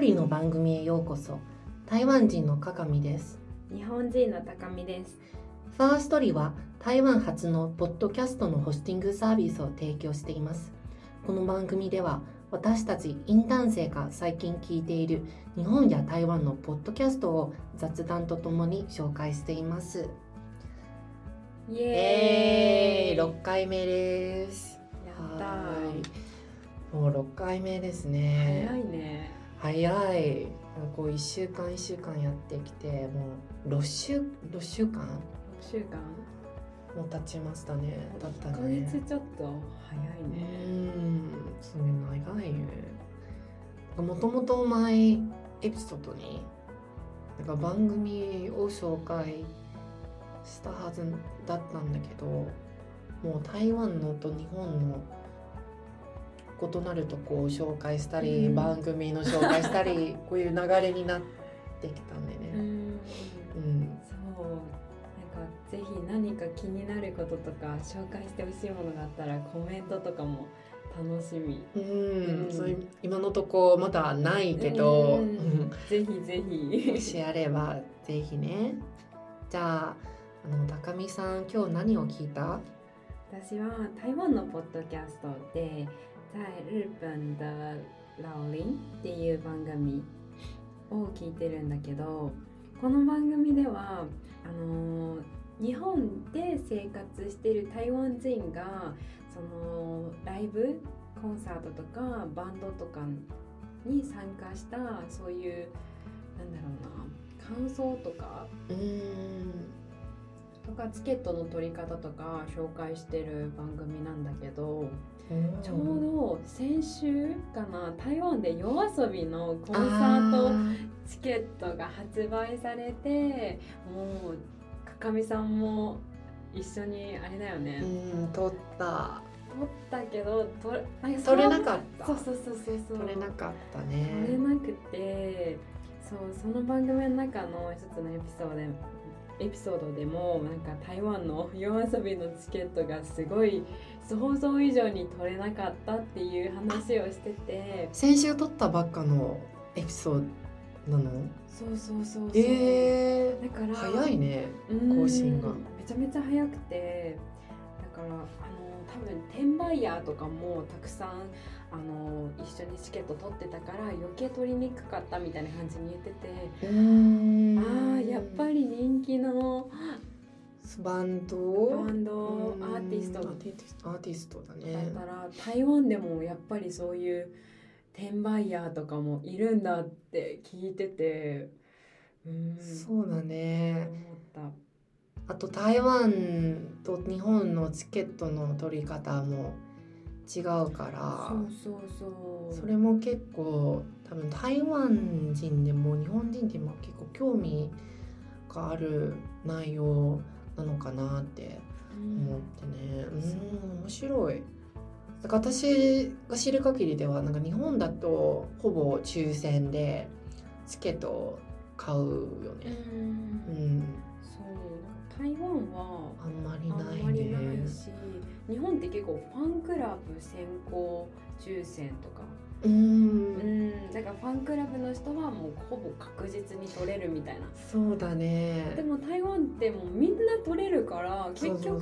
リーの番組へようこそ。台湾人のかかみです。日本人の高見です。ファーストリーは台湾初のポッドキャストのホスティングサービスを提供しています。この番組では私たちインターン生が最近聞いている日本や台湾のポッドキャストを雑談とともに紹介しています。イイエーイ。エーイ6回目です。やったはい。もう6回目ですね。早いね早い。こう1週間1週間やってきてもう6週 ,6 週間6週間？もう経ちましたね。経った1ヶね月ちょっと？早いうねん。すごい長いねもともと前エピソードになんか番組を紹介したはずだったんだけどもう台湾のと日本の異なるとこを紹介したり、うん。番組の紹介したり こういう流れになってきたんでね。うん。うん。そう。なんかぜひ何か気になることとか紹介してほしいものがあったらコメントとかも楽しみ。うん。うん。そういう今のとこまだないけど、うんうん。ぜひぜひ。もしあればぜひね。じゃああの高見さん今日何を聞いた？私は台湾のポッドキャストで在日本的老林っていう番組を聞いてるんだけどこの番組ではあのー日本で生活してる台湾人がそのライブコンサートとかバンドとかに参加したそういうなんだろうな感想とかうーん。とかチケットの取り方とか紹介してる番組なんだけどちょうど先週かな台湾で夜遊びのコンサートチケットが発売されてもうかかみさんも一緒にあれだよね。うん取った。撮ったけど撮れなんか取れなかった。そうそうそうそうそう。取れなかった撮れね。なくてそうその番組の中の一つのエピソードでエピソードでもなんか台湾の夜遊びのチケットがすごい想像以上に取れなかったっていう話をしてて。先週撮ったばっかのエピソードなの？そうそうそうそう、えだからー、早いね。うん更新が。めちゃめちゃ早くて。だからあの多分転売ヤーとかもたくさんあの一緒にチケット取ってたから余計取りにくかったみたいな感じに言ってて。うーん。あのバンド？バンドうん。アーティスト。だっアーティストアーティストだね。たら台湾でもやっぱりそういう転売ヤーとかもいるんだって聞いてて。うん。そうだね。思っあと台湾と日本のチケットの取り方も違うかたら。そうそうそう。それも結構多分台湾人でも日本人でも結構興味がある内容なのかなって思ってねうん面白い。だから私が知る限りではなんか日本だとほぼ抽選でチケットを買うようんね。うん、そうなんか台湾はあんまりあないんまりないね。し日本って結構ファンクラブ先行抽選とかううん。んだからファンクラブの人はもうほぼ確実に取れるみたいな。そうだね。でも台湾ってもうみんな取れるから結局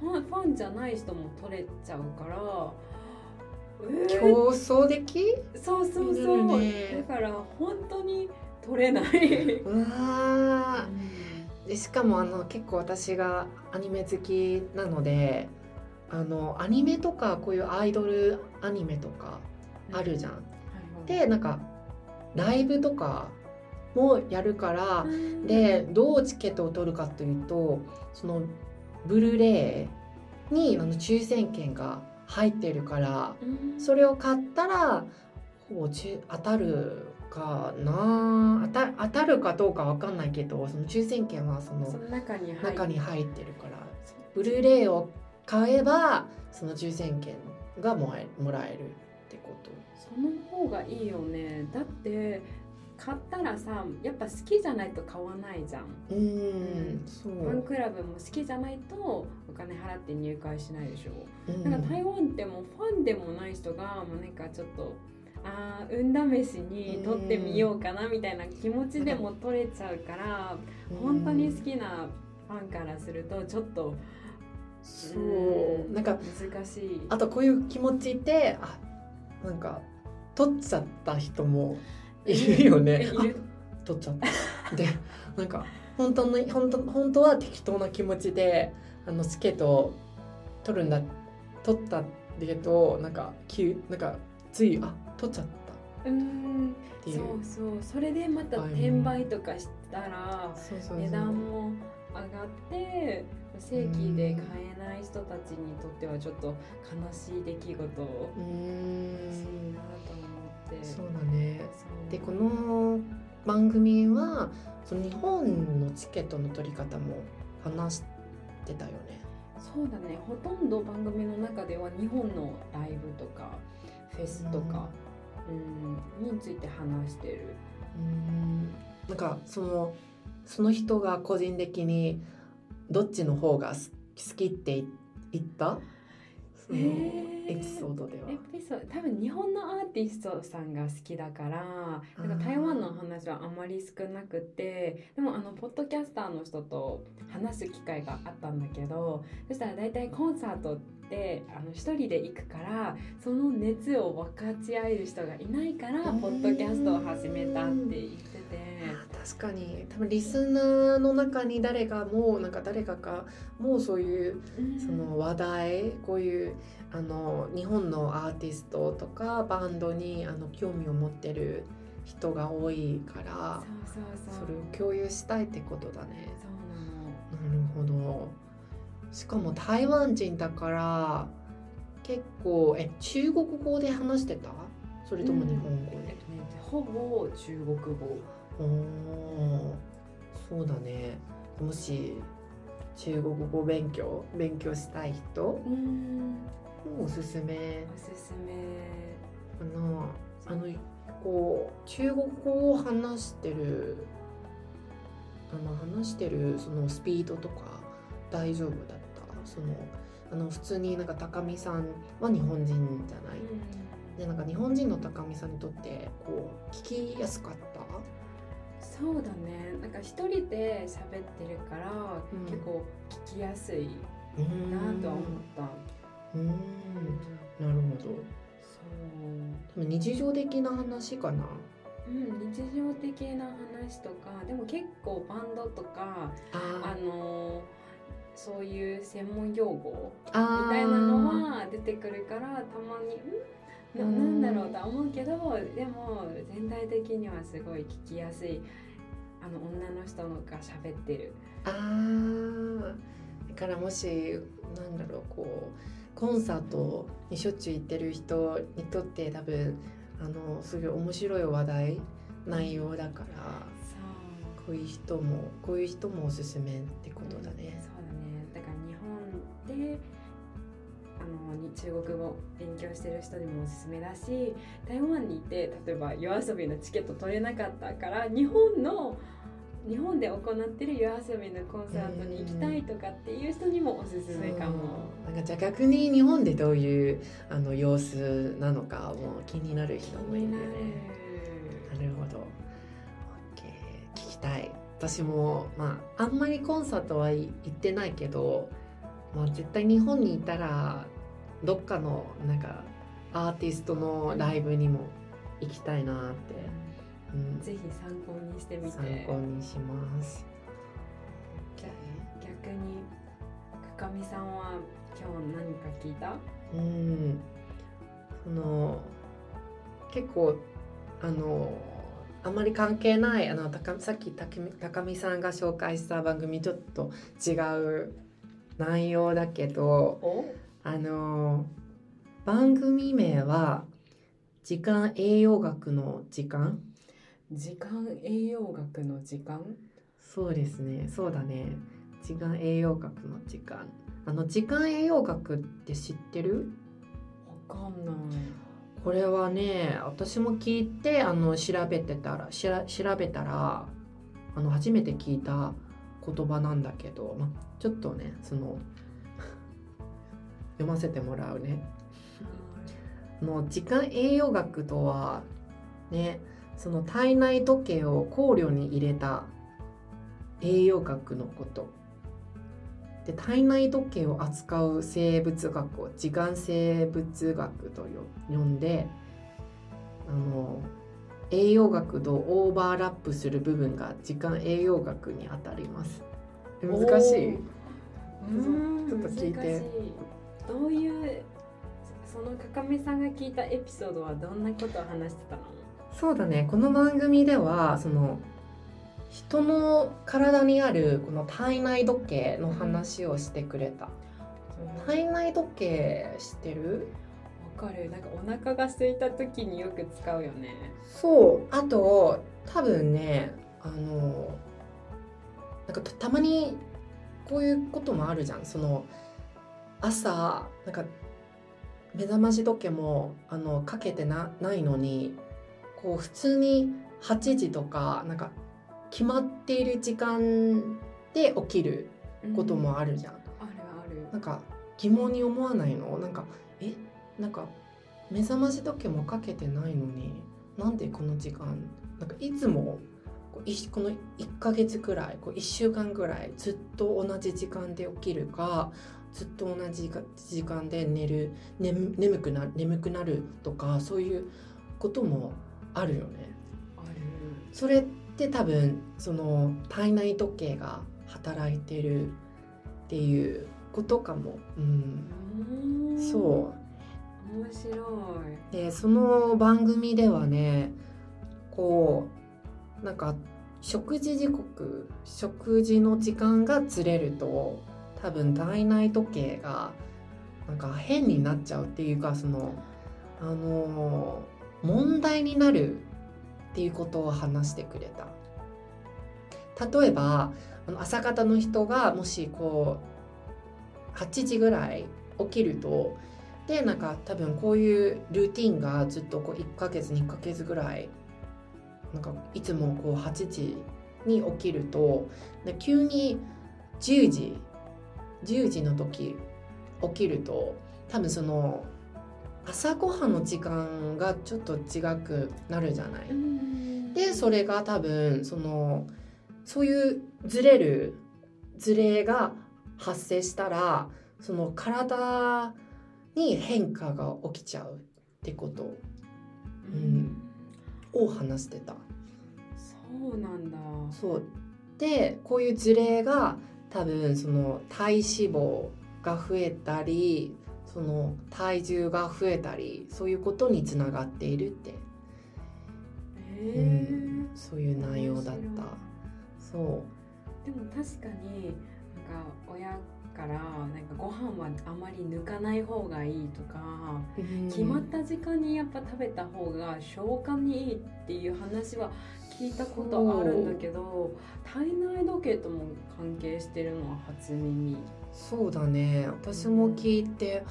ファンじゃない人も取れちゃうから。えー。競争的？そうそういそう、るね。だから本当に取れない、うわー。でしかもあの結構私がアニメ好きなのであのアニメとかこういうアイドルアニメとかあるじゃん。でなんかライブとかもやるからでどうチケットを取るかというとそのブルーレイにあの抽選券が入ってるからうん。それを買ったらほぼち当たるかな？当た当たるかどうかわかんないけどその抽選券はその中に入ってるからブルーレイを買えばその抽選券がもらえるってこと？その方がいいよね。だって買ったらさやっぱ好きじゃないと買わないじゃん。うーん。そファンう。クラブも好きじゃないとお金払って入会しないでしょ。うん。だから台湾ってもうファンでもない人がもうなんかちょっとあー運試しに撮ってみようかなみたいな気持ちでも撮れちゃうから本当に好きなファンからするとちょっとそう。なんか難しい。あとこういう気持ちってあなんか取っちゃった人もいる。よね。取っちゃった。でなんか本当の本当本当は適当な気持ちであのスケートを取るんだ取ったけどなんか急なんかついあ取っちゃった。うん。そうそう。それでまた転売とかしたら値段も上がって正規で買えない人たちにとってはちょっと悲しい出来事うーんしいなと思って。そうだね。でこの番組はその日本のチケットの取り方も話してたよね。そうだね。ほとんど番組の中では日本のライブとかフェスとか、うん、について話してる。うん。なんかそのその人が個人的にどっちの方がす好きって言った？そのエピソードでは。エピソード多分日本のアーティストさんが好きだからなんか台湾の話はあまり少なくてでもあのポッドキャスターの人と話す機会があったんだけどそしたら大体コンサートってあの一人で行くからその熱を分かち合える人がいないからうんポッドキャストを始めたって言ってて。確かに多分リスナーの中に誰かもなんか誰かかもうそういうその話題こういうあの日本のアーティストとかバンドにあの興味を持ってる人が多いからそれを共有したいってことだね。そうなのなるほど。しかも台湾人だから結構え中国語で話してた？それとも日本語で、えっとねほぼ中国語。おー。そうだね。もし中国語勉強勉強したい人？うん。おすすめ。おすすめ。かなあのこう中国語を話してるあの話してるそのスピードとか大丈夫だった？そのあの普通になんか高見さんは日本人じゃない。でなんか日本人の高見さんにとってこう聞きやすかった？そうだね。なんか一人で喋ってるから、うん。結構聞きやすいうんなとは思った。うん。なるほど。そう。日常的な話かな。うん、日常的な話とかでも結構バンドとかああのそういう専門用語あみたいなのは出てくるからたまにんなうんなんだろうとは思うけどでも全体的にはすごい聞きやすい。あの女の人のが喋ってる。あーだからもしなんだろうこうコンサートにしょっちゅう行ってる人にとって多分あのすごい面白い話題内容だからこういう人もこういう人もおすすめってことだね。であのに中国語勉強してる人にもおすすめだし台湾にいて例えば夜遊びのチケット取れなかったから日本の日本で行ってる夜遊びのコンサートに行きたいとかっていう人にもおすすめかも。なんかじゃあ逆に日本でどういうあの様子なのかも気になる人もいるよね。なるほど。OK 聞きたい。私もまああんまりコンサートは行ってないけど、まあ絶対日本にいたらどっかのなんかアーティストのライブにも行きたいなって、うん、ぜひ参考にしてみて。参考にします。じゃ逆にかかみさんは今日何か聞いた？うん、その結構あのあまり関係ないあの高さっき高見さんが紹介した番組ちょっと違う内容だけどお？あの番組名は「時間栄養学の時間？時間栄養学の時間」そうですね。そうだね。時間栄養学の時間。あの時間栄養学って知ってる？わかんない。これはね私も聞いてあの調べてたらしら調べたらあの初めて聞いた言葉なんだけど、ま、ちょっとねその 読ませてもらうね。の時間栄養学とはねその体内時計を考慮に入れた栄養学のこと。で体内時計を扱う生物学を時間生物学と呼んであの栄養学とオーバーラップする部分が時間栄養学にあたります。難しい？うん。ちょっと聞いて。どういうそのかかみさんが聞いたエピソードはどんなことを話してたの？そうだね。この番組ではその人の体にあるこの体内時計の話をしてくれた。体内時計知ってる？わかる。なんかお腹が空いた時によく使うよね。そう。あと多分ねあのなんかたたまにこういうこともあるじゃん。その朝なんか目覚まし時計もあのかけてなないのにこう普通に8時とかなんか決まっている時間で起きることもあるじゃん。あるある。なんか疑問に思わないの？なんかえ？なんか目覚まし時計もかけてないのになんでこの時間なんかいつもこの1ヶ月くらいこう1週間ぐらいずっと同じ時間で起きるかずっと同じ時間で寝る眠眠くな眠くなるとかそういうこともあるよね。あるそれって多分その体内時計が働いてるっていうことかも。うんうんそ面白うでその番組ではねこうなんか食事時刻食事の時間がずれると多分体内時計がなんか変になっちゃうっていうかそのあの問題になるっていうことを話してくれた。例えば朝方の人がもしこう8時ぐらい起きるとでなんか多分こういうルーティンがずっとこう1ヶ月2ヶ月ぐらいなんかいつもこう8時に起きるとで急に10時10時の時起きると多分その朝ごはんの時間がちょっと違くなるじゃない。でそれが多分そのそういうずれるずれが発生したらその体に変化が起きちゃうってこと。うん。を話してた。そうなんだ。そう。でこういう事例が多分その体脂肪が増えたりその体重が増えたりそういうことにつながっているって、へうえん、そういう内容だった。そでも確かになんか親からなんかご飯はあまり抜かない方がいいとか、う、うん。決まった時間にやっぱ食べた方が消化にいいっていう話は聞いたことあるんだけど体内時計とも関係してるのは初耳。そうだね。私も聞いて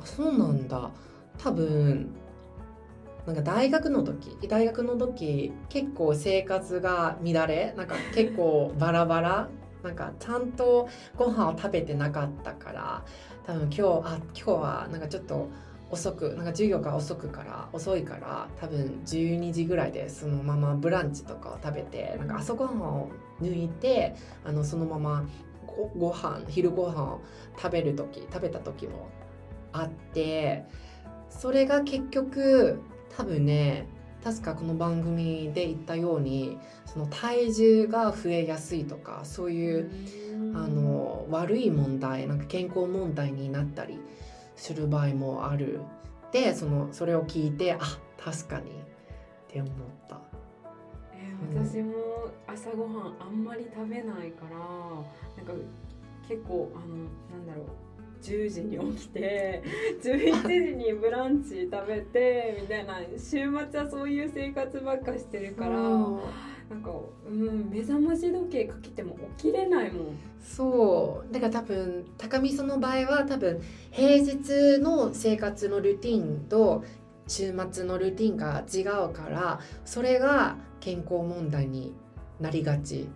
あそうなんだ。多分なんか大学の時大学の時結構生活が乱れなんか結構バラバラなんかちゃんとご飯を食べてなかったから多分今日あ今日はなんかちょっと遅くなんか授業が遅くから遅いから多分12時ぐらいでそのままブランチとかを食べてなんか朝ごはんを抜いてあのそのままごご飯昼ご飯を食べる時食べた時もあってそれが結局多分ね確かこの番組で言ったようにその体重が増えやすいとかそういうあの悪い問題なんか健康問題になったりする場合もあるでそのそれを聞いてあ確かにって思った。えー私も朝ごはんあんまり食べないからなんか結構あのなんだろう10時に起きて 11時にブランチ食べてみたいな週末はそういう生活ばっかしてるからなんか、うん、目覚まし時計かけても起きれないもん。そうだから多分高見その場合は多分平日の生活のルーティンと週末のルーティンが違うからそれが健康問題になりがち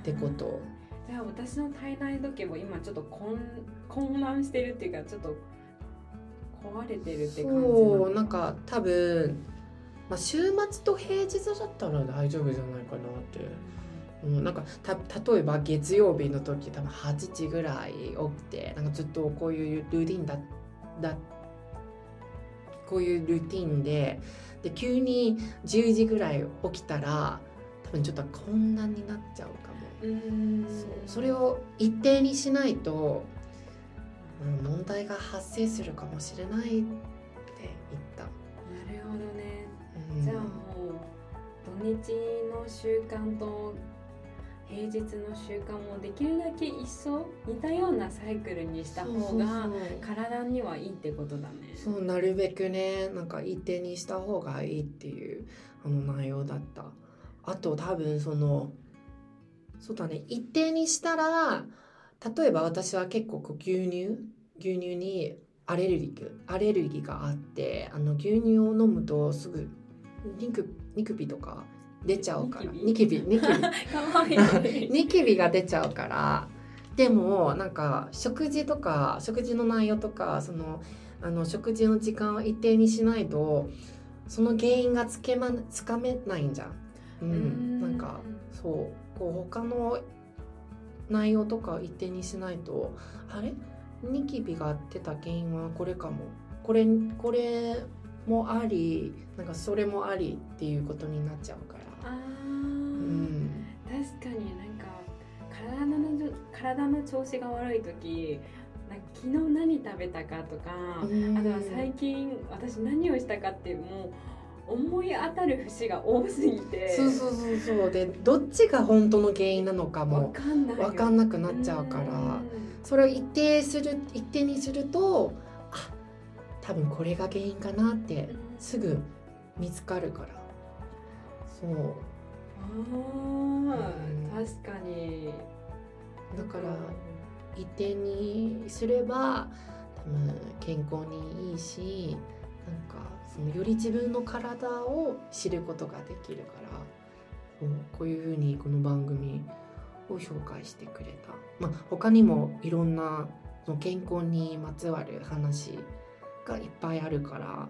ってこと。じゃあ私の体内時計も今ちょっと混混乱してるっていうかちょっと壊れてるって感じそうなんか多分、まあ、週末と平日だったら大丈夫じゃないかなって。うん、なんかた例えば月曜日の時多分8時ぐらい起きてなんかずっとこういうルーティンだだこういうルーティンでで急に10時ぐらい起きたら多分ちょっと混乱になっちゃうかも。うんそうそれを一定にしないと、うん、問題が発生するかもしれないって言った。なるほどねうんじゃあもう土日の習慣と平日の習慣もできるだけ一緒似たようなサイクルにした方が体にはいいってことだね。そうなるべくねなんか一定にした方がいいっていうあの内容だったあと多分そのそうだね一定にしたら例えば私は結構牛乳牛乳にアレルギーアレルギーがあってあの牛乳を飲むとすぐニクニキビとか出ちゃうからニニキビニキビ。ニキビが出ちゃうからでもなんか食事とか食事の内容とかそのあの食事の時間を一定にしないとその原因がつけまつかめないんじゃん。うん、なんかそう。こう他の内容とか一定にしないとあれ？ニキビが出た原因はこれかも。これこれもありなんかそれもありっていうことになっちゃうから。あー。うん。確かになんか体の体の調子が悪い時なんか昨日何食べたかとか、うん。あとは最近私何をしたかってもう思い当たる節が多すぎて。そうそうそうそう。でどっちが本当の原因なのかわも分かんなくなっちゃうから。それを一定する一定にするとあ多分これが原因かなってすぐ見つかるから。そう。あー確かに。だから一定にすれば多分健康にいいしなんかそのより自分の体を知ることができるからそうこういうふうにこの番組を紹介してくれた、まあ、他にもいろんなその健康にまつわる話がいっぱいあるから、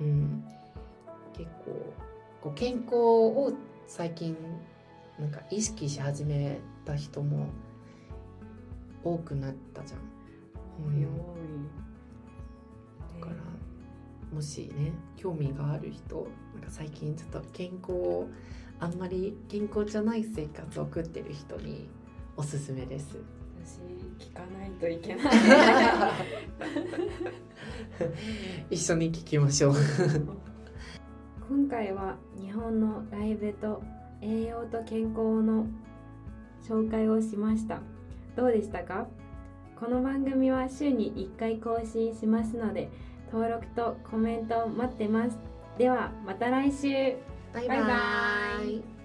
うん、結構こう健康を最近なんか意識し始めた人も多くなったじゃん。おいおい。だからもしね興味がある人なんか最近ちょっと健康をあんまり健康じゃない生活を送ってる人におすすめです。私聞かないといけない 一緒に聞きましょう。今回は日本のライブと栄養と健康の紹介をしましたどうでしたか？この番組は週に1回更新しますので登録とコメントを待ってます。ではまた来週。バイバイ。バイイ